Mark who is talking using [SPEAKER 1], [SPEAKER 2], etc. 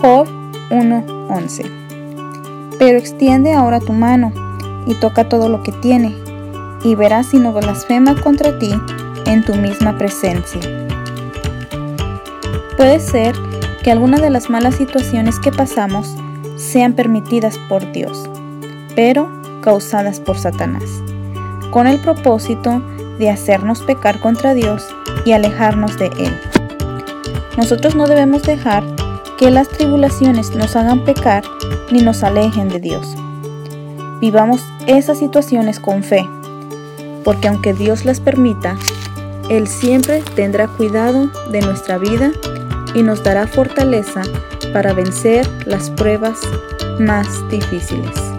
[SPEAKER 1] Job 1:11 Pero extiende ahora tu mano y toca todo lo que tiene, y verás si no blasfema contra ti en tu misma presencia. Puede ser que algunas de las malas situaciones que pasamos sean permitidas por Dios, pero causadas por Satanás, con el propósito de hacernos pecar contra Dios y alejarnos de Él. Nosotros no debemos dejar que las tribulaciones nos hagan pecar ni nos alejen de Dios. Vivamos esas situaciones con fe, porque aunque Dios las permita, Él siempre tendrá cuidado de nuestra vida y nos dará fortaleza para vencer las pruebas más difíciles.